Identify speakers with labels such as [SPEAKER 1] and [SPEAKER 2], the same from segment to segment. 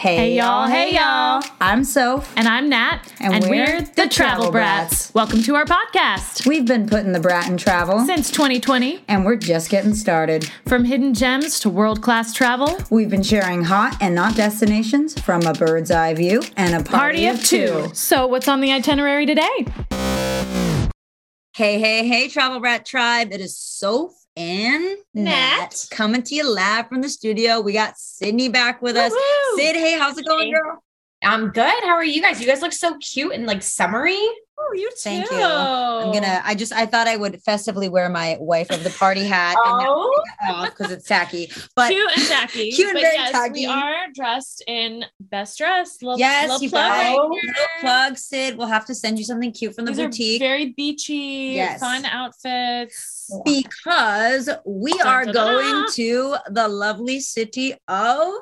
[SPEAKER 1] Hey, y'all, hey y'all.
[SPEAKER 2] I'm Soph.
[SPEAKER 1] And I'm Nat.
[SPEAKER 2] And we're
[SPEAKER 1] the, Travel Brats. Welcome to our podcast.
[SPEAKER 2] We've been putting the brat in travel
[SPEAKER 1] Since 2020,
[SPEAKER 2] and we're just getting started.
[SPEAKER 1] from hidden gems to world class travel,
[SPEAKER 2] We've been sharing hot and not destinations from a bird's eye view and a party,
[SPEAKER 1] party of two. So, what's on the itinerary today?
[SPEAKER 2] Hey, hey, hey, Travel Brat Tribe. It is Soph and
[SPEAKER 1] Nat.
[SPEAKER 2] coming to you live from the studio. We got Sydney back with us.
[SPEAKER 1] Woo-hoo.
[SPEAKER 2] Sid, hey, how's it going, girl?
[SPEAKER 3] I'm good. How are you guys? You guys look so cute and like summery.
[SPEAKER 1] Oh, you too.
[SPEAKER 2] Thank you. I'm gonna. I just. I thought I would festively wear my wife of the party hat
[SPEAKER 3] Oh,
[SPEAKER 2] because it's tacky. But
[SPEAKER 1] cute and tacky.
[SPEAKER 2] Cute and
[SPEAKER 1] but
[SPEAKER 2] very
[SPEAKER 1] yes,
[SPEAKER 2] tacky.
[SPEAKER 1] we are dressed in best dress. Little,
[SPEAKER 2] yes,
[SPEAKER 1] little
[SPEAKER 2] you
[SPEAKER 1] plug
[SPEAKER 2] guys.
[SPEAKER 1] right
[SPEAKER 2] Little plug, Sid. We'll have to send you something cute from the
[SPEAKER 1] These are
[SPEAKER 2] boutique.
[SPEAKER 1] very beachy,
[SPEAKER 2] Yes.
[SPEAKER 1] fun outfits.
[SPEAKER 2] because we are
[SPEAKER 1] dun,
[SPEAKER 2] going to the lovely city of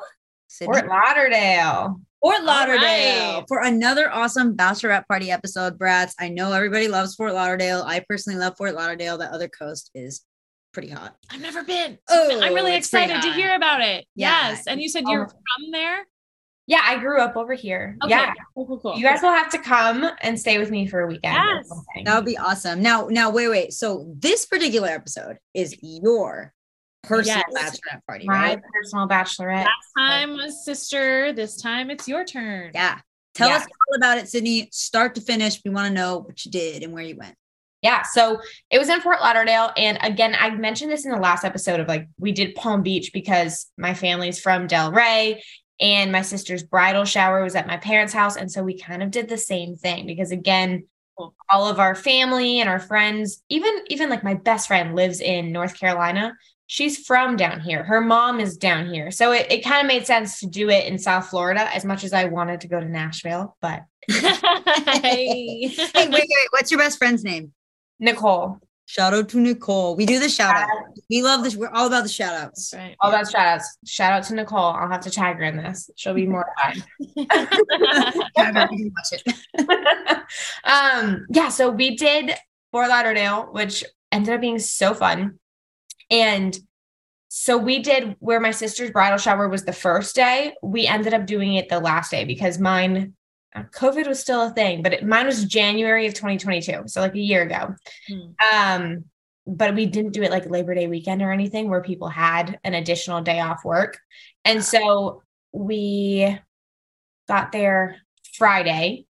[SPEAKER 2] Sydney,
[SPEAKER 3] Fort Lauderdale.
[SPEAKER 2] Fort Lauderdale
[SPEAKER 1] right.
[SPEAKER 2] for another awesome bachelorette party episode, brats. I know everybody loves Fort Lauderdale. I personally love Fort Lauderdale. The other coast is pretty hot.
[SPEAKER 1] I've never been.
[SPEAKER 2] Oh,
[SPEAKER 1] I'm really excited to hear about it.
[SPEAKER 2] Yeah.
[SPEAKER 1] Yes. And you said you're
[SPEAKER 3] Oh.
[SPEAKER 1] from there?
[SPEAKER 3] Yeah, I grew up over here.
[SPEAKER 1] Okay.
[SPEAKER 3] Yeah.
[SPEAKER 1] Cool, cool, cool.
[SPEAKER 3] You guys will have to come and stay with me for a weekend.
[SPEAKER 1] Yes.
[SPEAKER 2] That would be awesome. Now, now, wait, wait. So this particular episode is your personal
[SPEAKER 1] Yes.
[SPEAKER 2] bachelorette party,
[SPEAKER 3] My
[SPEAKER 2] right?
[SPEAKER 3] personal bachelorette.
[SPEAKER 1] Last time was sister. This time it's your turn.
[SPEAKER 2] Yeah. Tell
[SPEAKER 3] Yeah.
[SPEAKER 2] us all about it, Sydney. Start to finish. We want to know what you did and where you went.
[SPEAKER 3] Yeah. So it was in Fort Lauderdale. And again, I mentioned this in the last episode of like, we did Palm Beach because my family's from Delray and my sister's bridal shower was at my parents' house. And so we kind of did the same thing because again, all of our family and our friends, even, even like my best friend lives in North Carolina. She's from down here. Her mom is down here. So it, it kind of made sense to do it in South Florida as much as I wanted to go to Nashville. But
[SPEAKER 1] hey.
[SPEAKER 2] Hey, wait, wait, wait. What's your best friend's name?
[SPEAKER 3] Nicole,
[SPEAKER 2] Shout out to Nicole. We do the shout out. We love this. We're all about the shout outs.
[SPEAKER 1] Right.
[SPEAKER 3] all about shout outs. Shout out to Nicole. I'll have to tag her in this. She'll be mortified. um, yeah, so we did Fort Lauderdale, which ended up being so fun. And so we did where my sister's bridal shower was the first day. We ended up doing it the last day because mine, uh, COVID was still a thing, but it, mine was January of 2022. So like a year ago.
[SPEAKER 1] Hmm.
[SPEAKER 3] Um, but we didn't do it like Labor Day weekend or anything where people had an additional day off work. And so we got there Friday.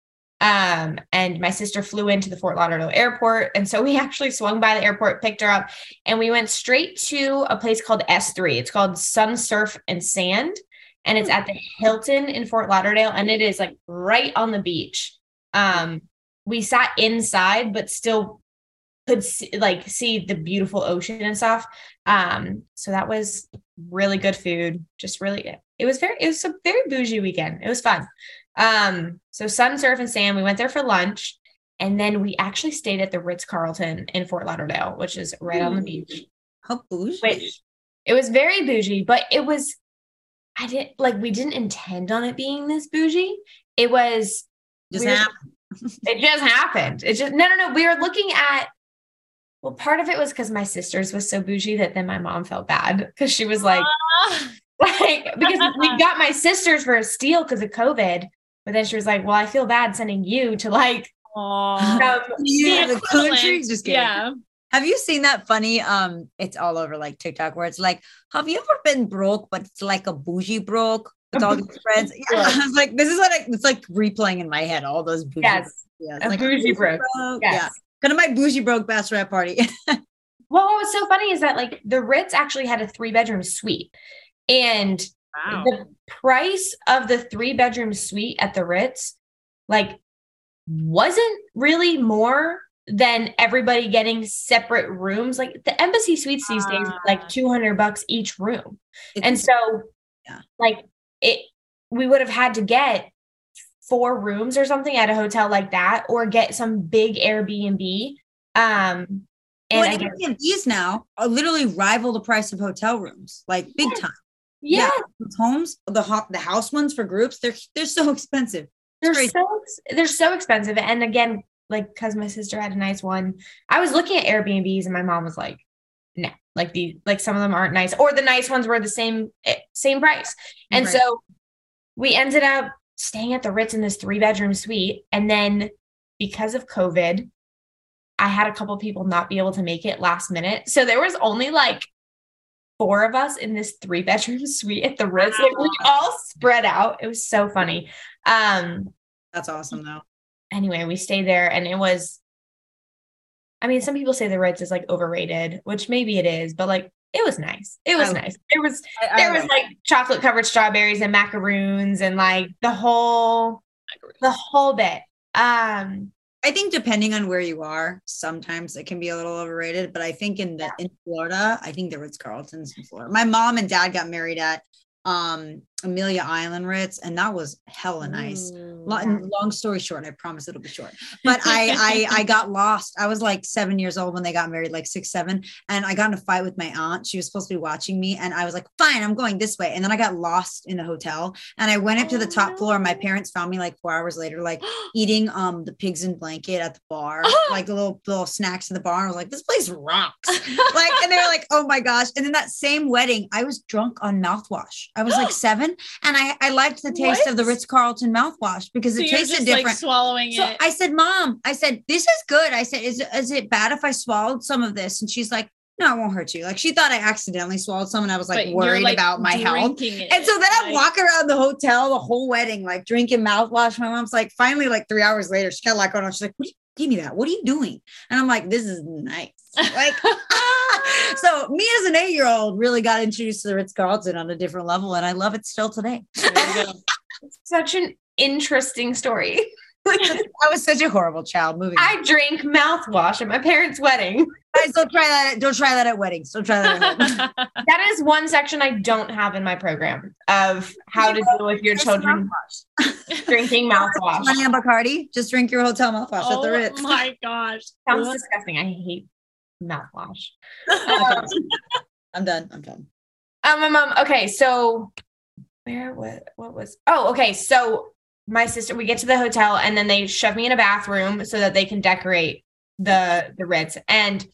[SPEAKER 3] Um, and my sister flew into the Fort Lauderdale airport. And so we actually swung by the airport, picked her up, and we went straight to a place called S3. It's called Sun Surf and Sand. And it's at the Hilton in Fort Lauderdale. And it is like right on the beach. Um, we sat inside, but still could see, like see the beautiful ocean and stuff. Um, so that was really good food. Just really, it was very, it was a very bougie weekend. It was fun. Um, so sun, surf, and sand. We went there for lunch, and then we actually stayed at the Ritz Carlton in Fort Lauderdale, which is right on the beach.
[SPEAKER 2] How bougie.
[SPEAKER 3] Which it was very bougie, but it was. I didn't like. We didn't intend on it being this bougie. It was
[SPEAKER 2] Just
[SPEAKER 3] we were- it just happened. It just no, no, no. We were looking at. Well, part of it was because my sister's was so bougie that then my mom felt bad because she was like,
[SPEAKER 1] Ah.
[SPEAKER 3] like because we got my sisters for a steal because of COVID, but then she was like, well, I feel bad sending you to like
[SPEAKER 1] Aw.
[SPEAKER 3] some
[SPEAKER 2] Yeah, the country. Just kidding.
[SPEAKER 1] Yeah.
[SPEAKER 2] Have you seen that funny? Um, it's all over like TikTok where it's like, have you ever been broke, but it's like a bougie broke with all these friends? Yeah, I was like, this is what I, it's like replaying in my head all those bougie.
[SPEAKER 3] yes,
[SPEAKER 2] yeah, it's
[SPEAKER 3] a
[SPEAKER 2] like
[SPEAKER 3] bougie broke.
[SPEAKER 2] Yeah,
[SPEAKER 3] yes.
[SPEAKER 2] go to my bougie broke bachelorette party.
[SPEAKER 3] Well, what was so funny is that like the Ritz actually had a three bedroom suite, and
[SPEAKER 1] Wow.
[SPEAKER 3] the price of the three bedroom suite at the Ritz, like, wasn't really more than everybody getting separate rooms. Like the embassy suites these days, are
[SPEAKER 1] Ah.
[SPEAKER 3] like 200 bucks each room.
[SPEAKER 2] It's-
[SPEAKER 3] And so,
[SPEAKER 2] Yeah.
[SPEAKER 3] like, it, we would have had to get four rooms or something at a hotel like that, or get some big Airbnb. Um, and
[SPEAKER 2] well, Airbnbs now literally rival the price of hotel rooms, like big
[SPEAKER 3] Yes.
[SPEAKER 2] time.
[SPEAKER 3] Yeah,
[SPEAKER 2] homes, the ho- the house ones for groups, they're they're so expensive.
[SPEAKER 3] they're so they're so expensive. And again, like because my sister had a nice one, I was looking at Airbnbs and my mom was like, "No, like the like some of them aren't nice, or the nice ones were the same eh, same price." And
[SPEAKER 2] Right.
[SPEAKER 3] so we ended up staying at the Ritz in this three bedroom suite. And then because of COVID, I had a couple people not be able to make it last minute. So there was only like four of us in this three bedroom suite at the Ritz. Like we all spread out. It was so funny. Um,
[SPEAKER 2] That's awesome though.
[SPEAKER 3] anyway, we stayed there and it was, I mean, some people say the Ritz is like overrated, which maybe it is, but like it was nice. It was
[SPEAKER 2] I-
[SPEAKER 3] nice. There was
[SPEAKER 2] I- I
[SPEAKER 3] there was
[SPEAKER 2] like-
[SPEAKER 3] like chocolate covered strawberries and macaroons and like the whole the whole bit. Um
[SPEAKER 2] I think depending on where you are, sometimes it can be a little overrated. But I think in the in Florida, I think the Ritz Carlton's in Florida. My mom and dad got married at um Amelia Island Ritz, and that was hella nice. Long, long story short, I promise it'll be short. But I, I I got lost. I was like seven years old when they got married, like six, seven, and I got in a fight with my aunt. She was supposed to be watching me, and I was like, "Fine, I'm going this way." And then I got lost in the hotel, and I went up to the
[SPEAKER 1] Oh,
[SPEAKER 2] top floor. And my parents found me like four hours later, like eating um the pigs in blanket at the bar, like the little little snacks in the bar. I was like, "This place rocks!" like, and they were like, "Oh my gosh!" And then that same wedding, I was drunk on mouthwash. I was like seven, and I I liked the taste of the Ritz Carlton mouthwash because
[SPEAKER 1] so
[SPEAKER 2] it tasted different.
[SPEAKER 1] like swallowing
[SPEAKER 2] So
[SPEAKER 1] it.
[SPEAKER 2] I said, Mom, I said, this is good. I said, is, is it bad if I swallowed some of this? And she's like, No, it won't hurt you. Like she thought I accidentally swallowed some and I was like
[SPEAKER 1] but
[SPEAKER 2] worried
[SPEAKER 1] like,
[SPEAKER 2] about my health.
[SPEAKER 1] it,
[SPEAKER 2] And so then
[SPEAKER 1] like-
[SPEAKER 2] walking around the hotel the whole wedding, like drinking mouthwash. My mom's like, finally, like three hours later, she got like going on. She's like, what do you, Give me that. What are you doing? And I'm like, This is nice. Like, so me as an eight year old really got introduced to the Ritz Carlton on a different level, and I love it still today.
[SPEAKER 1] There you go.
[SPEAKER 3] such an interesting story.
[SPEAKER 2] I was such a horrible child. Moving. on.
[SPEAKER 3] I drank mouthwash at my parents' wedding.
[SPEAKER 2] Guys, don't try that. Don't try that at weddings. Don't try that at home.
[SPEAKER 3] That is one section I don't have in my program of how to deal with your children drinking mouthwash.
[SPEAKER 2] Money on Bacardi. Just drink your hotel mouthwash at the
[SPEAKER 1] oh
[SPEAKER 2] Ritz.
[SPEAKER 1] oh my gosh.
[SPEAKER 3] Sounds
[SPEAKER 1] What?
[SPEAKER 3] disgusting. I hate mouthwash.
[SPEAKER 2] I'm done. I'm done.
[SPEAKER 3] Um, um, um, okay, so where what what was oh okay, so my sister we get to the hotel and then they shove me in a bathroom so that they can decorate the the Ritz. And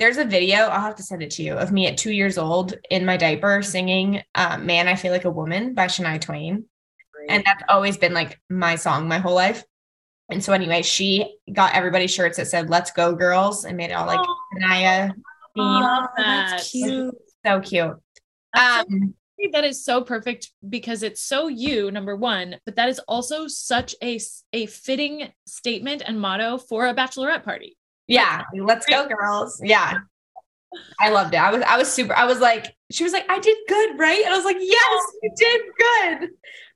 [SPEAKER 3] there's a video, I'll have to send it to you, of me at two years old in my diaper singing uh, Man, I Feel Like a Woman by Shania Twain. And that's always been like my song my whole life. And so anyway, she got everybody shirts that said "Let's go, girls" and made it all like
[SPEAKER 1] Oh,
[SPEAKER 3] Shania theme.
[SPEAKER 1] love
[SPEAKER 2] that's
[SPEAKER 1] that.
[SPEAKER 2] cute.
[SPEAKER 3] So cute.
[SPEAKER 1] That's so
[SPEAKER 3] Um,
[SPEAKER 1] think that is so perfect because it's so you number one but that is also such a a fitting statement and motto for a bachelorette party
[SPEAKER 3] Yeah, let's go, girls. Yeah. I loved it. I was I was super I was like she was like I did good, right? And I was like, "Yes, you did good."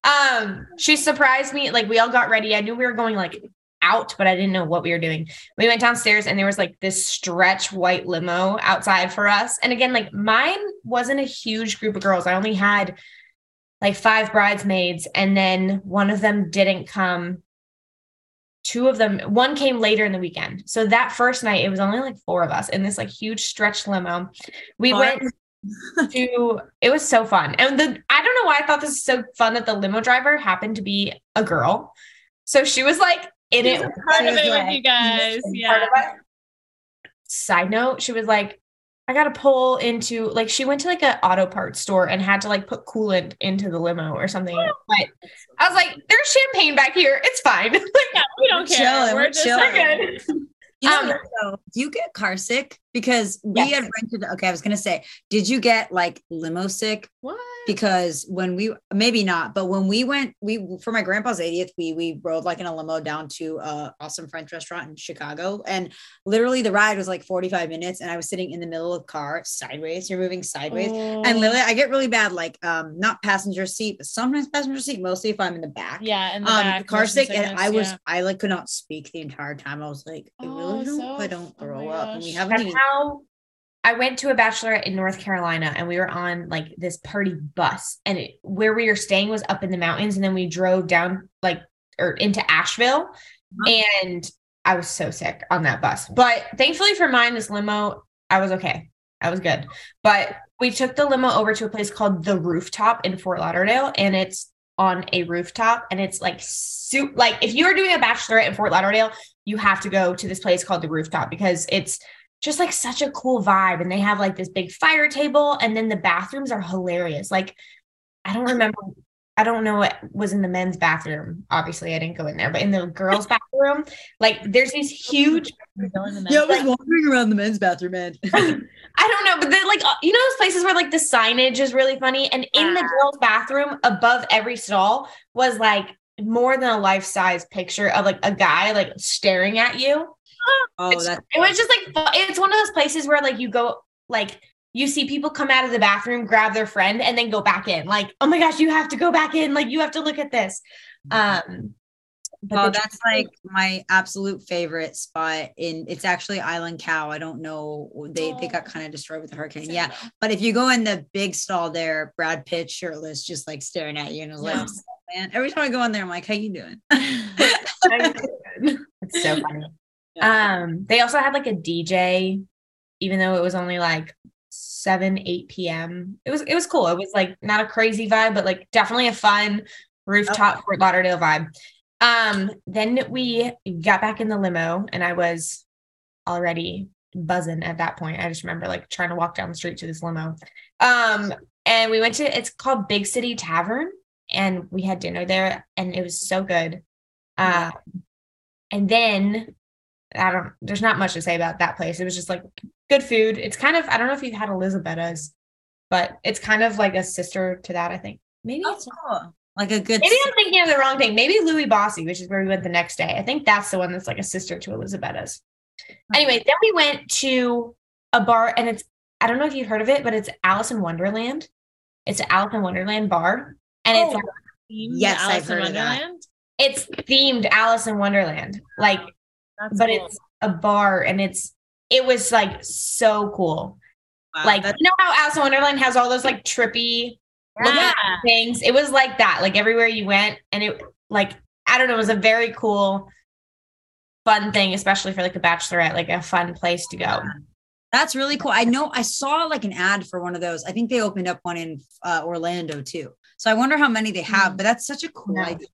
[SPEAKER 3] Um she surprised me like we all got ready. I knew we were going like out, but I didn't know what we were doing. We went downstairs and there was like this stretch white limo outside for us. And again, like mine wasn't a huge group of girls. I only had like five bridesmaids and then one of them didn't come two of them one came later in the weekend so that first night it was only like four of us in this like huge stretch limo we
[SPEAKER 2] Fun.
[SPEAKER 3] went to it was so fun and the i don't know why i thought this was so fun that the limo driver happened to be a girl so she was like in it
[SPEAKER 1] She's part of it with
[SPEAKER 2] like-
[SPEAKER 1] you guys yeah.
[SPEAKER 3] Side note, she was like, I got to pull into like she went to like an auto parts store and had to like put coolant into the limo or something. But I was like, there's champagne back here. It's fine. like,
[SPEAKER 1] Yeah, we don't
[SPEAKER 2] We're
[SPEAKER 1] care
[SPEAKER 2] chilling,
[SPEAKER 1] we're
[SPEAKER 2] we're
[SPEAKER 1] just
[SPEAKER 2] chilling.
[SPEAKER 1] like,
[SPEAKER 3] good.
[SPEAKER 2] You know,
[SPEAKER 3] Um,
[SPEAKER 2] though? do you get car sick? Because we
[SPEAKER 3] Yes.
[SPEAKER 2] had rented. Okay, I was gonna say, did you get like limo sick?
[SPEAKER 1] what
[SPEAKER 2] Because when we maybe not, but when we went, we for my grandpa's 80th, we we rode like in a limo down to a awesome French restaurant in Chicago, and literally the ride was like 45 minutes, and I was sitting in the middle of the car sideways. You're moving sideways,
[SPEAKER 1] Oh.
[SPEAKER 2] and literally I get really bad, like um not passenger seat, but sometimes passenger seat, mostly if I'm in the back.
[SPEAKER 1] yeah in the
[SPEAKER 2] um
[SPEAKER 1] back,
[SPEAKER 2] car sick and i was
[SPEAKER 1] yeah.
[SPEAKER 2] i like could not speak the entire time i was like i
[SPEAKER 1] Oh,
[SPEAKER 2] really don't
[SPEAKER 1] so
[SPEAKER 2] i don't
[SPEAKER 1] oh
[SPEAKER 2] throw up and we haven't
[SPEAKER 3] That's
[SPEAKER 2] even
[SPEAKER 3] how I went to a bachelorette in North Carolina and we were on like this party bus and it, where we were staying was up in the mountains and then we drove down like or into Asheville uh-huh. and I was so sick on that bus. But thankfully for mine this limo I was okay. I was good. But we took the limo over to a place called The Rooftop in Fort Lauderdale and it's on a rooftop and it's like soup like if you are doing a bachelorette in Fort Lauderdale you have to go to this place called The Rooftop because it's just like such a cool vibe. And they have like this big fire table, and then the bathrooms are hilarious. Like, I don't remember. I don't know what was in the men's bathroom. Obviously, I didn't go in there, but in the girls' bathroom, like there's these huge.
[SPEAKER 2] Yeah, I was wandering around the men's bathroom, man.
[SPEAKER 3] I don't know, but then like uh, you know those places where like the signage is really funny, and in the girls' bathroom above every stall was like more than a life size picture of like a guy like staring at you.
[SPEAKER 2] Oh,
[SPEAKER 3] It's-
[SPEAKER 2] that's
[SPEAKER 3] it was just like it's one of those places where like you go like you see people come out of the bathroom, grab their friend, and then go back in. Like, oh my gosh, you have to go back in. Like, you have to look at this. Um, but
[SPEAKER 2] Oh, that's like my absolute favorite spot in it's actually Island Cow. I don't know. They they got kind of destroyed with the hurricane. Yeah. But if you go in the big stall there, Brad Pitt shirtless, just like staring at you and I was like, man, every time I go in there, I'm like, how you doing?
[SPEAKER 3] it's so funny. Um, they also had like a DJ, even though it was only like 7, 8 p.m. It was it was cool. It was like not a crazy vibe, but like definitely a fun rooftop Fort Lauderdale vibe. Um, then we got back in the limo and I was already buzzing at that point. I just remember like trying to walk down the street to this limo. Um, and we went to it's called Big City Tavern and we had dinner there and it was so good. Uh, and then I don't there's not much to say about that place. It was just like good food. It's kind of I don't know if you've had Elisabetta's, but it's kind of like a sister to that, I think. Maybe
[SPEAKER 2] Oh,
[SPEAKER 3] it's
[SPEAKER 2] cool. Like a good
[SPEAKER 3] maybe I'm thinking of the wrong thing. Maybe Louie Bossi, which is where we went the next day. I think that's the one that's like a sister to Elisabetta's. Anyway, then we went to a bar and it's I don't know if you've heard of it, but it's Alice in Wonderland. It's an Alice in Wonderland bar. And it's
[SPEAKER 2] Oh.
[SPEAKER 3] like
[SPEAKER 2] Yes, I've
[SPEAKER 1] Alice in
[SPEAKER 2] heard of that.
[SPEAKER 1] Wonderland.
[SPEAKER 3] it's themed Alice in Wonderland. Like
[SPEAKER 1] That's
[SPEAKER 3] but
[SPEAKER 1] cool.
[SPEAKER 3] it's a bar and it's it was like so cool.
[SPEAKER 2] Wow,
[SPEAKER 3] like
[SPEAKER 2] that's-
[SPEAKER 3] you know how Alice in Wonderland has all those like trippy
[SPEAKER 1] yeah.
[SPEAKER 3] things. It was like that, like everywhere you went, and it like I don't know, it was a very cool, fun thing, especially for like a bachelorette, like a fun place to go.
[SPEAKER 2] That's really cool. I know I saw like an ad for one of those. I think they opened up one in uh, Orlando too. So I wonder how many they have,
[SPEAKER 3] Mm.
[SPEAKER 2] but that's such a cool
[SPEAKER 3] Yeah.
[SPEAKER 2] idea.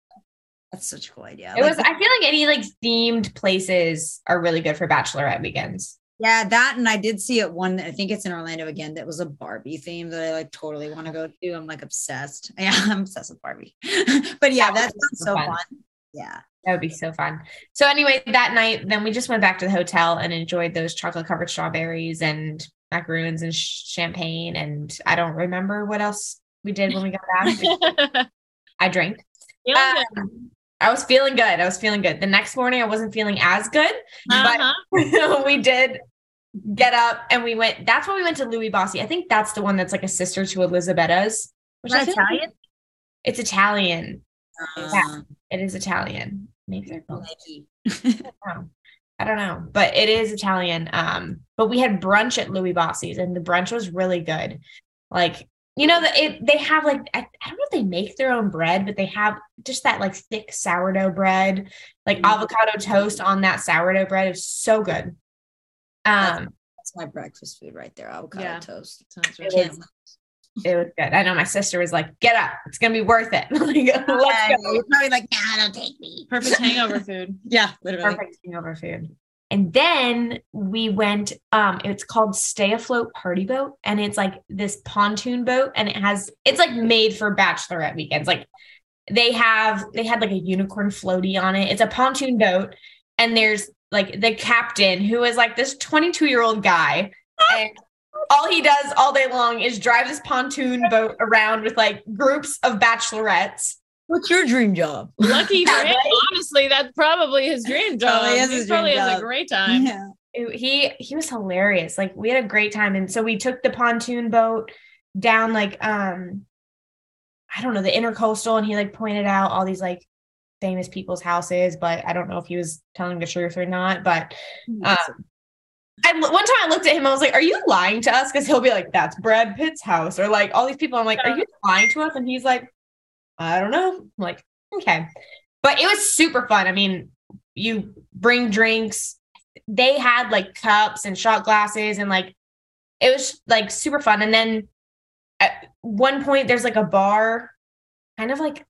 [SPEAKER 2] That's such a cool idea.
[SPEAKER 3] It
[SPEAKER 2] Like,
[SPEAKER 3] was. I feel like any like themed places are really good for bachelorette weekends.
[SPEAKER 2] Yeah, that and I did see it one. I think it's in Orlando again. That was a Barbie theme that I like totally want to go to. I'm like obsessed. Yeah, I'm obsessed with Barbie. but yeah,
[SPEAKER 3] That
[SPEAKER 2] that
[SPEAKER 3] would
[SPEAKER 2] sounds so
[SPEAKER 3] fun.
[SPEAKER 2] fun. Yeah.
[SPEAKER 3] That would be so fun. So anyway, that night, then we just went back to the hotel and enjoyed those chocolate covered strawberries and macaroons and sh- champagne. And I don't remember what else we did when we got back. I drank.
[SPEAKER 1] Yeah.
[SPEAKER 3] Um, I was feeling good. I was feeling good. The next morning, I wasn't feeling as good,
[SPEAKER 1] Uh-huh.
[SPEAKER 3] but we did get up and we went. That's why we went to Louie Bossi. I think that's the one that's like a sister to Elisabetta's. Which is Italian? like it's Italian.
[SPEAKER 2] Uh,
[SPEAKER 3] It is Italian. Maybe they're both. I don't know, but it is Italian. Um, but we had brunch at Louie Bossi's, and the brunch was really good. Like, you know, that it they have like I, I don't know if they make their own bread, but they have just that like thick sourdough bread, like
[SPEAKER 2] Mhm.
[SPEAKER 3] avocado toast on that sourdough bread. is so good. Um,
[SPEAKER 2] That's my breakfast food right there. Avocado
[SPEAKER 1] Yeah.
[SPEAKER 2] toast.
[SPEAKER 1] Sounds
[SPEAKER 3] It was- it was good. I know my sister was like, "Get up, it's gonna be worth it." like, let's go.
[SPEAKER 2] Probably like, nah, don't take me.
[SPEAKER 1] perfect hangover food.
[SPEAKER 2] Yeah, literally.
[SPEAKER 3] perfect hangover food. And then we went, um, it's called Stay Afloat Party Boat. And it's like this pontoon boat, and it has it's like made for bachelorette weekends. Like they have they had like a unicorn floaty on it. It's a pontoon boat, and there's like the captain who is like this 22-year-old guy. And all he does all day long is drive this pontoon boat around with like groups of bachelorettes.
[SPEAKER 2] What's your dream job?
[SPEAKER 1] Lucky for him. Honestly, that's probably his dream job.
[SPEAKER 2] Probably is
[SPEAKER 1] he
[SPEAKER 2] his
[SPEAKER 1] probably
[SPEAKER 2] dream
[SPEAKER 1] has a great time.
[SPEAKER 2] Yeah.
[SPEAKER 3] he he was hilarious. Like we had a great time, and so we took the pontoon boat down like um I don't know the intercoastal, and he like pointed out all these like famous people's houses, but I don't know if he was telling the truth or not. But um, I one time I looked at him, I was like, "Are you lying to us?" Because he'll be like, "That's Brad Pitt's house," or like all these people. I'm like, "Are you lying to us?" And he's like, "I don't know." I'm like, "Okay," but it was super fun. I mean, you bring drinks. They had like cups and shot glasses, and like it was like super fun. And then at one point, there's like a bar, kind of like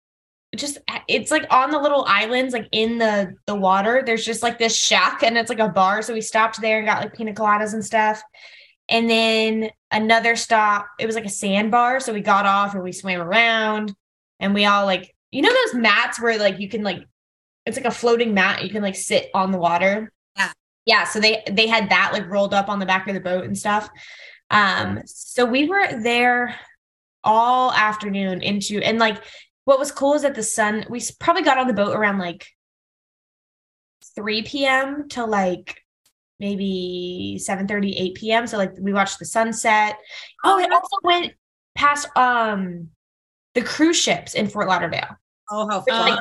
[SPEAKER 3] just it's like on the little islands like in the the water there's just like this shack and it's like a bar so we stopped there and got like pina coladas and stuff and then another stop it was like a sandbar so we got off and we swam around and we all like you know those mats where like you can like it's like a floating mat you can like sit on the water.
[SPEAKER 2] Yeah.
[SPEAKER 3] Yeah. So they they had that like rolled up on the back of the boat and stuff. Um, so we were there all afternoon into and like what was cool is that the sun we probably got on the boat around like 3 p.m. to like maybe 7 8 p.m. So like we watched the sunset. Oh, it also went past um the cruise ships in Fort Lauderdale.
[SPEAKER 2] Oh, how fun!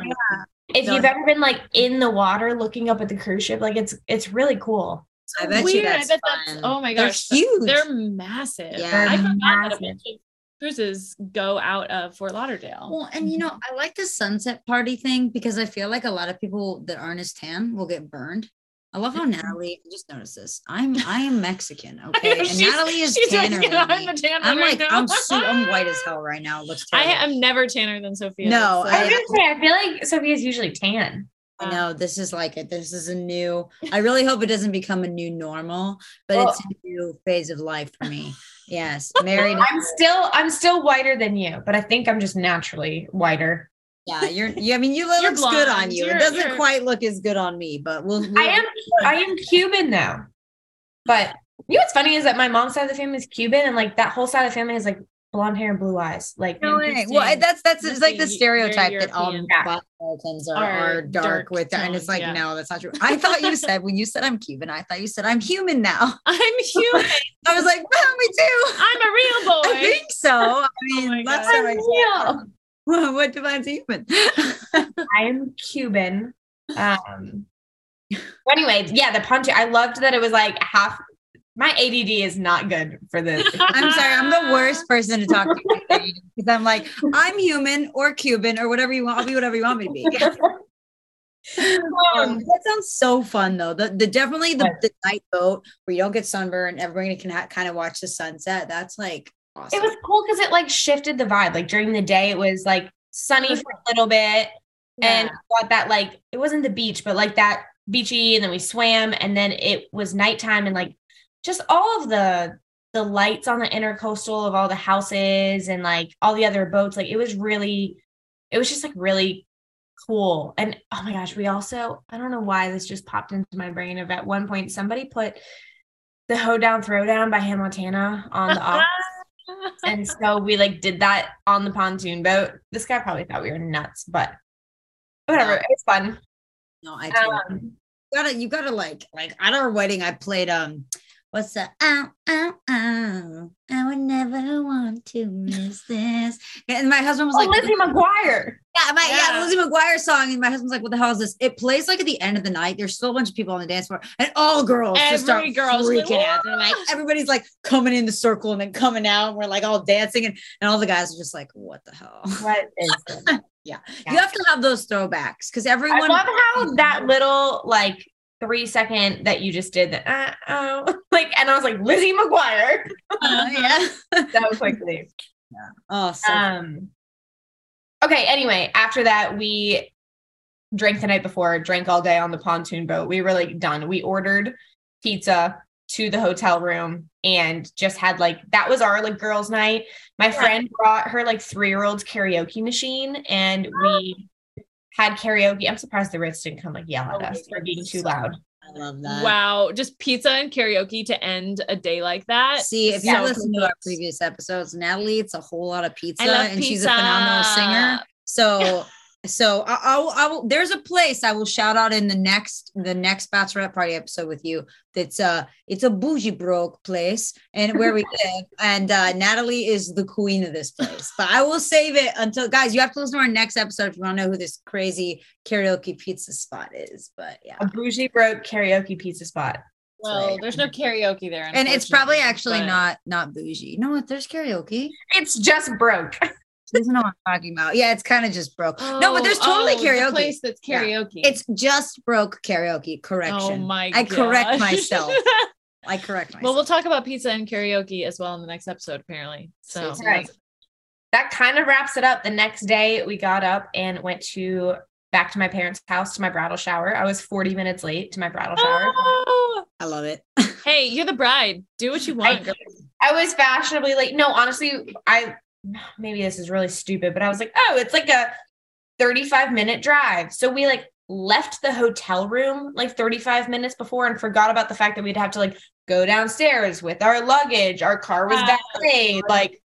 [SPEAKER 3] If
[SPEAKER 2] No.
[SPEAKER 3] you've ever been like in the water looking up at the cruise ship, like it's it's really cool.
[SPEAKER 2] I bet
[SPEAKER 1] Weird.
[SPEAKER 2] you that's,
[SPEAKER 1] I bet that's oh my gosh, They're
[SPEAKER 2] huge.
[SPEAKER 1] They're massive.
[SPEAKER 2] Yeah.
[SPEAKER 1] I
[SPEAKER 3] They're
[SPEAKER 1] forgot that a
[SPEAKER 3] massive.
[SPEAKER 1] bunch of cruises go out of Fort Lauderdale.
[SPEAKER 2] Well, and you know, I like the sunset party thing because I feel like a lot of people that aren't as tan will get burned. I love how Natalie. I just noticed this. I'm I am Mexican, okay, and Natalie is
[SPEAKER 1] she's
[SPEAKER 2] tanner
[SPEAKER 1] like,
[SPEAKER 2] than
[SPEAKER 1] I'm
[SPEAKER 2] me.
[SPEAKER 1] the tan
[SPEAKER 2] I'm
[SPEAKER 1] one
[SPEAKER 2] like
[SPEAKER 1] right now.
[SPEAKER 2] I'm so I'm white as hell right now. It looks
[SPEAKER 1] I am never tanner than Sophia.
[SPEAKER 2] No,
[SPEAKER 1] so-
[SPEAKER 3] I was say, I feel like Sophia's usually tan.
[SPEAKER 2] I um, know this is like it. This is a new. I really hope it doesn't become a new normal, but
[SPEAKER 3] Well-
[SPEAKER 2] it's a new phase of life for me. Yes, married.
[SPEAKER 3] I'm still I'm still whiter than you, but I think I'm just naturally whiter.
[SPEAKER 2] Yeah, you're. You, I mean, you
[SPEAKER 1] You're
[SPEAKER 2] looks good on you.
[SPEAKER 1] You're-
[SPEAKER 2] it doesn't
[SPEAKER 1] you're-
[SPEAKER 2] quite look as good on me, but we'll.
[SPEAKER 3] I
[SPEAKER 2] we'll-
[SPEAKER 3] am I am Cuban though. But you know what's funny is that my mom's side of the family is Cuban and like that whole side of the family has like blonde hair and blue eyes. Like
[SPEAKER 2] No way. Well, that's that's it's like the stereotype that all
[SPEAKER 1] European.
[SPEAKER 3] Yeah.
[SPEAKER 2] Black Americans are,
[SPEAKER 1] Are
[SPEAKER 2] are dark,
[SPEAKER 1] dark
[SPEAKER 2] with, and it's like
[SPEAKER 1] yeah.
[SPEAKER 2] no, that's not true. I thought you said when you said I'm Cuban, I thought you said I'm human now.
[SPEAKER 1] I'm human.
[SPEAKER 2] I was like, well, me too.
[SPEAKER 1] I'm a real boy.
[SPEAKER 2] I think so. I oh mean,
[SPEAKER 1] my
[SPEAKER 2] last
[SPEAKER 1] God.
[SPEAKER 2] time I
[SPEAKER 3] Real.
[SPEAKER 2] what, defines human?
[SPEAKER 3] I am Cuban. Um well, anyways, yeah, the punch. I loved that it was like half my ADD is not good for this.
[SPEAKER 2] I'm sorry, I'm the worst person to talk to because I'm like, I'm human or Cuban or whatever you want. I'll be whatever you want me to be. Um, that sounds so fun though. The, the definitely the, the night boat where you don't get sunburned, everybody can ha- kind of watch the sunset. That's like awesome.
[SPEAKER 3] It was cool because it like shifted the vibe. Like during the day, it was like sunny mm-hmm. for a little bit, and got that like it wasn't the beach, but like that beachy, and then we swam, and then it was nighttime, and like just all of the the lights on the intercoastal of all the houses and like all the other boats. Like it was really, it was just like really cool. And oh my gosh, we also I don't know why this just popped into my brain. Of at one point somebody put the Hoedown Throwdown by Hannah Montana on the and so we like did that on the pontoon boat. This guy probably thought we were nuts, but whatever.
[SPEAKER 2] No.
[SPEAKER 3] It was fun.
[SPEAKER 2] no, I
[SPEAKER 3] Um,
[SPEAKER 2] you gotta you gotta like like at our wedding I played um what's that ow ow ow I would never want to miss this and my husband was
[SPEAKER 3] oh,
[SPEAKER 2] like
[SPEAKER 3] Lizzie McGuire.
[SPEAKER 2] yeah my yeah.
[SPEAKER 1] Yeah.
[SPEAKER 2] Lizzie McGuire song and my husband's like what the hell is this it plays like at the end of the night there's still a bunch of people on the dance floor and all girls just start
[SPEAKER 1] Every girl's like,
[SPEAKER 2] freaking out They're like everybody's like coming in the circle and then coming out and we're like all dancing and, and all the guys are just like what the hell
[SPEAKER 3] What is this? Yeah.
[SPEAKER 2] You have to have those throwbacks because everyone
[SPEAKER 3] I
[SPEAKER 2] everyone
[SPEAKER 3] love how that little like three second that you just did that uh, oh like and I was like Lizzie McGuire
[SPEAKER 2] Uh, yeah
[SPEAKER 3] so quickly.
[SPEAKER 2] oh so
[SPEAKER 3] Um okay, anyway, after that we drank the night before, drank all day on the pontoon boat. We were like done. We ordered pizza to the hotel room and just had like that was our like girls night. My friend brought her like 3-year-old's karaoke machine and we had karaoke. I'm surprised the Ritz didn't come like yell at
[SPEAKER 1] Oh,
[SPEAKER 3] us for being too
[SPEAKER 2] so-
[SPEAKER 3] loud.
[SPEAKER 2] I love that
[SPEAKER 1] Wow, just pizza and karaoke to end a day like that.
[SPEAKER 2] See, if
[SPEAKER 1] So
[SPEAKER 2] you listen to our previous episodes, Natalie, it's a whole lot of pizza,
[SPEAKER 1] I love
[SPEAKER 2] and she's a phenomenal singer. So, so I, I, will, I will. There's a place I will shout out in the next the next bachelorette party episode with you. That's uh, it's a bougie broke place, and where we live. And uh, Natalie is the queen of this place. But I will save it until guys. You have to listen to our next episode if you want to know who this crazy karaoke pizza spot is. But yeah.
[SPEAKER 3] A bougie broke karaoke pizza spot.
[SPEAKER 1] Well, there's no karaoke there.
[SPEAKER 2] And it's probably actually
[SPEAKER 1] but-
[SPEAKER 2] not not bougie. No, what there's karaoke.
[SPEAKER 3] It's just broke.
[SPEAKER 2] She doesn't know what I'm talking about. Yeah, it's kind of just broke. no, but there's oh, oh, totally
[SPEAKER 1] Oh, the
[SPEAKER 2] karaoke.
[SPEAKER 1] place that's
[SPEAKER 2] Yeah.
[SPEAKER 1] karaoke.
[SPEAKER 2] It's just broke karaoke. Correction.
[SPEAKER 1] oh
[SPEAKER 2] Correction.
[SPEAKER 1] my.
[SPEAKER 2] I correct myself. I correct myself.
[SPEAKER 1] well, we'll talk about pizza and karaoke as well in the next episode, apparently. So
[SPEAKER 3] Right. that kind of wraps it up. The next day, we got up and went to back to my parents' house to my bridal shower. I was 40 minutes late to my bridal shower.
[SPEAKER 1] Oh,
[SPEAKER 2] I love it.
[SPEAKER 1] hey, you're the bride. Do what you want. girl.
[SPEAKER 3] I was fashionably late. No, honestly, I maybe this is really stupid, but I was like, oh, it's like a 35 minute drive. So we like left the hotel room like 35 minutes before and forgot about the fact that we'd have to like go downstairs with our luggage. Our car was
[SPEAKER 1] Wow.
[SPEAKER 3] valeted. Like,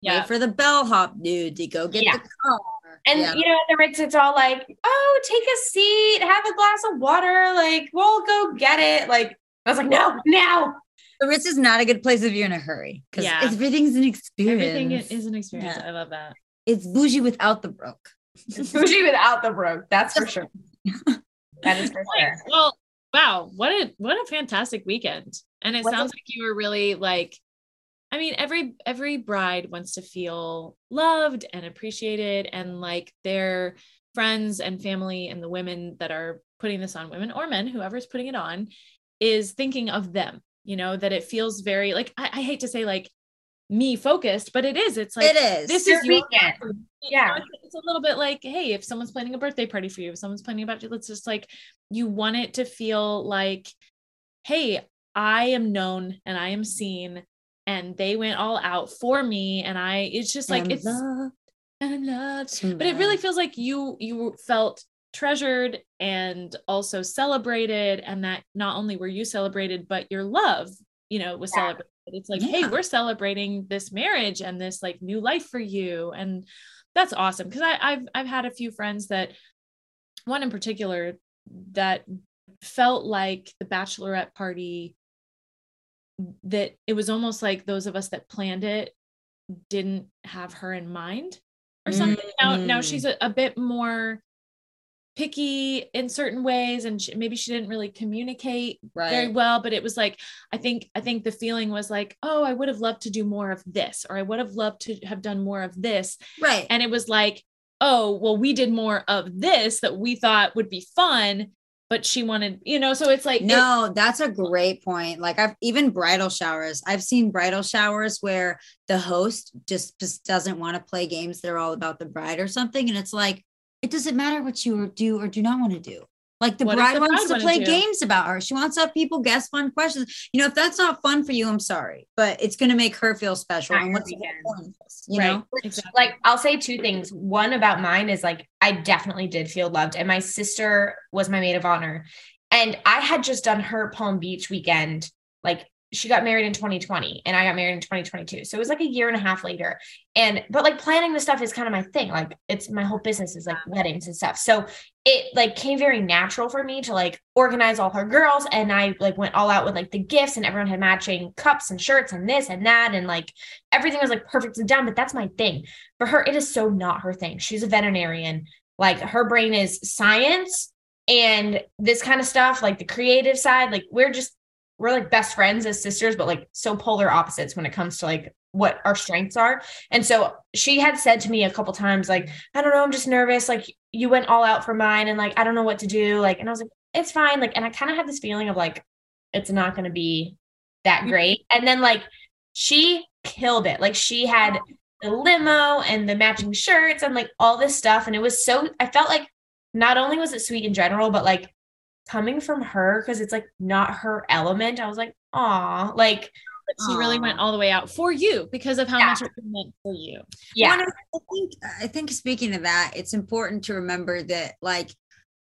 [SPEAKER 1] Yeah.
[SPEAKER 2] Wait for the bellhop dude to go get
[SPEAKER 3] Yeah.
[SPEAKER 2] the car.
[SPEAKER 3] and
[SPEAKER 2] Yeah.
[SPEAKER 3] you know, the Ritz, it's all like, oh, take a seat, have a glass of water. Like, we'll go get it. Like, I was like, no, now.
[SPEAKER 2] The Ritz is not a good place if you're in a hurry because
[SPEAKER 1] Yeah.
[SPEAKER 2] everything's an experience.
[SPEAKER 1] Everything is an experience.
[SPEAKER 2] Yeah.
[SPEAKER 1] I love that.
[SPEAKER 2] it's bougie without the broke.
[SPEAKER 3] Bougie without the broke. That's for sure. That is for sure.
[SPEAKER 1] Well, wow, what a what a fantastic weekend. And it
[SPEAKER 3] Was it-
[SPEAKER 1] sounds like you were really like I mean, every every bride wants to feel loved and appreciated and like their friends and family and the women that are putting this on women or men, whoever's putting it on, is thinking of them, you know, that it feels very like I, I hate to say like me focused, but it is. It's like
[SPEAKER 2] it is.
[SPEAKER 1] this
[SPEAKER 3] Your
[SPEAKER 1] is your
[SPEAKER 3] weekend.
[SPEAKER 1] weekend. You
[SPEAKER 3] Yeah.
[SPEAKER 1] know, it's, it's a little bit like, hey, if someone's planning a birthday party for you, if someone's planning about you, let's just like you want it to feel like, hey, I am known and I am seen, and they went all out for me, and I. It's just like
[SPEAKER 2] And
[SPEAKER 1] it's
[SPEAKER 2] loved,
[SPEAKER 1] and loved,
[SPEAKER 2] to
[SPEAKER 1] but it really feels like you you felt treasured and also celebrated, and that not only were you celebrated, but your love, you know, was
[SPEAKER 3] Yeah.
[SPEAKER 1] celebrated. It's like, hey, we're celebrating this marriage and this like new life for you, and that's awesome. Because I I've I've had a few friends that one in particular that felt like the bachelorette party that it was almost like those of us that planned it didn't have her in mind or something now now
[SPEAKER 2] Mm.
[SPEAKER 1] she's a, a bit more picky in certain ways and she, maybe she didn't really communicate very well but it was like i think i think the feeling was like oh i would have loved to do more of this or i would have loved to have done more of this
[SPEAKER 2] Right.
[SPEAKER 1] and it was like oh well we did more of this that we thought would be fun but she wanted you know so it's like it-
[SPEAKER 2] No, that's a great point. Like I've even bridal showers. I've seen bridal showers where the host just just doesn't want to play games that are all about the bride or something, and it's like it doesn't matter what you do or do not want to do. Like the
[SPEAKER 1] What
[SPEAKER 2] bride
[SPEAKER 1] the
[SPEAKER 2] wants
[SPEAKER 1] bride
[SPEAKER 2] to play
[SPEAKER 1] do?
[SPEAKER 2] games about her. She wants to have people guess fun questions. You know, if that's not fun for you, I'm sorry, but it's going to make her feel special.
[SPEAKER 3] Not
[SPEAKER 2] And what's the
[SPEAKER 3] weekend.
[SPEAKER 2] point of this, you
[SPEAKER 1] Right.
[SPEAKER 2] know?
[SPEAKER 1] exactly.
[SPEAKER 3] like I'll say two things. One about mine is like I definitely did feel loved, and my sister was my maid of honor, and I had just done her Palm Beach weekend. Like she got married in 2020, and I got married in 2022, so it was like a year and a half later. And but like planning the stuff is kind of my thing. Like it's my whole business is like weddings and stuff. So it like came very natural for me to like organize all her girls, and I like went all out with like the gifts, and everyone had matching cups and shirts and this and that, and like everything was like perfectly done. But that's my thing for her, it is so not her thing. She's a veterinarian. Like her brain is science and this kind of stuff, like the creative side. Like we're just, we're like best friends as sisters, but like so polar opposites when it comes to like what our strengths are. And so she had said to me a couple times, like, I don't know, I'm just nervous. Like you went all out for mine and like, I don't know what to do. Like, and I was like, it's fine. Like, and I kind of had this feeling of like, it's not going to be that mm-hmm. great. And then like she killed it. Like she had oh. the limo and the matching shirts and like all this stuff. And it was so, I felt like not only was it sweet in general, but like coming from her, because it's like not her element, I was like, aw, like,
[SPEAKER 1] But she really went all the way out for you because of how
[SPEAKER 3] Yeah.
[SPEAKER 1] much it meant for you.
[SPEAKER 3] yeah.
[SPEAKER 2] Well, I think I think speaking of that, it's important to remember that like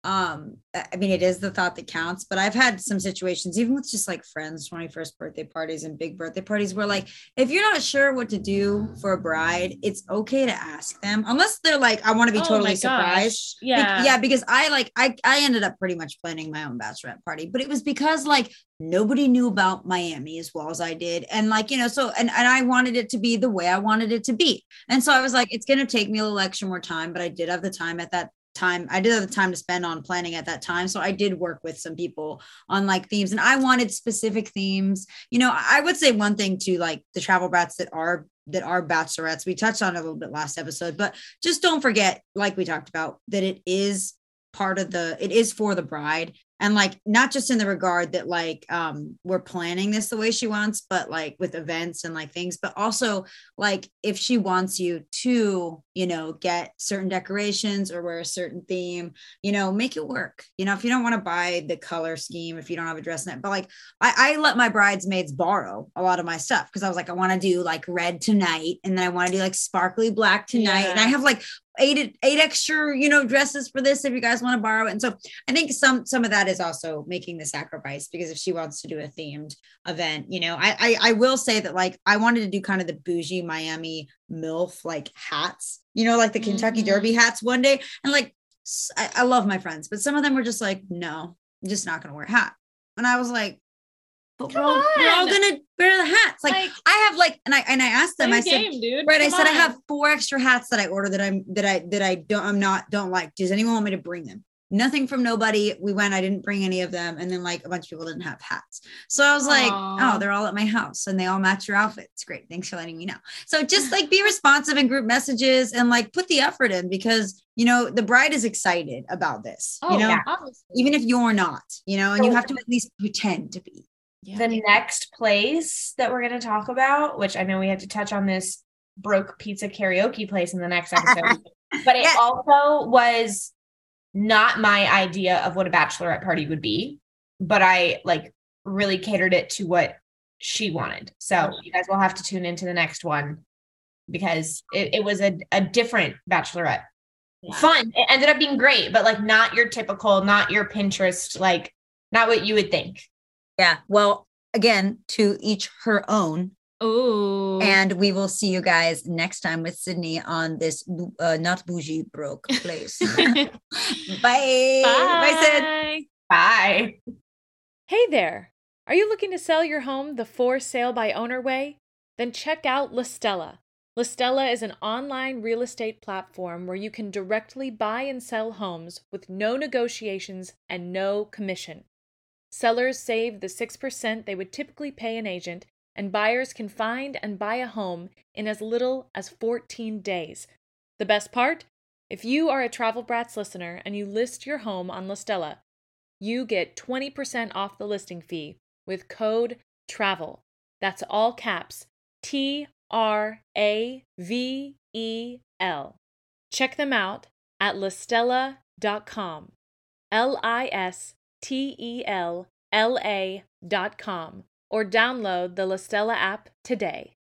[SPEAKER 2] um I mean it is the thought that counts, but I've had some situations, even with just like friends, 21st birthday parties and big birthday parties, where like if you're not sure what to do for a bride, it's okay to ask them, unless they're like, I want to be
[SPEAKER 1] Oh
[SPEAKER 2] totally surprised.
[SPEAKER 1] gosh.
[SPEAKER 2] Be-
[SPEAKER 1] Yeah.
[SPEAKER 2] yeah, because I like I I ended up pretty much planning my own bachelorette party, but it was because like nobody knew about Miami as well as I did. And like, you know, so and, and I wanted it to be the way I wanted it to be. And so I was like, it's gonna take me a little extra more time, but I did have the time at that time. I did have the time to spend on planning at that time. So I did work with some people on like themes and I wanted specific themes. You know, I would say one thing to like the travel brats that are that are bachelorettes. We touched on a little bit last episode, but just don't forget, like we talked about, that it is part of the it is for the bride and like not just in the regard that like um we're planning this the way she wants but like with events and like things but also like if she wants you to you know get certain decorations or wear a certain theme you know make it work you know if you don't want to buy the color scheme if you don't have a dress in it but like i, I let my bridesmaids borrow a lot of my stuff because i was like i want to do like red tonight and then i want to do like sparkly black tonight yeah. and i have like eight eight extra you know dresses for this if you guys want to borrow it. And so i think some some of that is also making the sacrifice because if she wants to do a themed event you know I, I i will say that like i wanted to do kind of the bougie miami milf like hats you know like the kentucky mm-hmm. derby hats one day. And like I, I love my friends but some of them were just like no i'm just not gonna wear a hat. And i was like but we're all, we're all, gonna wear the hats. Like, like, I have like, and I and I asked them. I said, game, dude. right? Come I said on. I have four extra hats that I ordered that I'm that I that I don't I'm not don't like. Does anyone want me to bring them? Nothing from nobody. We went. I didn't bring any of them, and then like a bunch of people didn't have hats. So I was Aww. like, oh, they're all at my house, and they all match your outfits. Great, thanks for letting me know. So just like be responsive in group messages and like put the effort in because you know the bride is excited about this. Oh, you know, yeah. even if you're not, you know, and you have to at least pretend to be.
[SPEAKER 3] Yeah. The next place that we're going to talk about, which I know we had to touch on this broke pizza karaoke place in the next episode, but it also was not my idea of what a bachelorette party would be, but I like really catered it to what she wanted. So you guys will have to tune into the next one because it, it was a, a different bachelorette. Yeah. Fun. It ended up being great, but like not your typical, not your Pinterest, like not what you would think.
[SPEAKER 2] Yeah. Well, again, to each her own.
[SPEAKER 1] Oh.
[SPEAKER 2] And we will see you guys next time with Sydney on this uh, not bougie broke place. Bye. Bye.
[SPEAKER 3] Bye, Sid. Bye.
[SPEAKER 1] Hey there. Are you looking to sell your home the for sale by owner way? Then check out Listella. Listella is an online real estate platform where you can directly buy and sell homes with no negotiations and no commission. Sellers save the 6% they would typically pay an agent, and buyers can find and buy a home in as little as 14 days. The best part? If you are a Travel Brats listener and you list your home on Listella, you get 20% off the listing fee with code TRAVEL. That's all caps T R A V E L. Check them out at listella.com. L I S T E L L A dot com or download the Listella app today.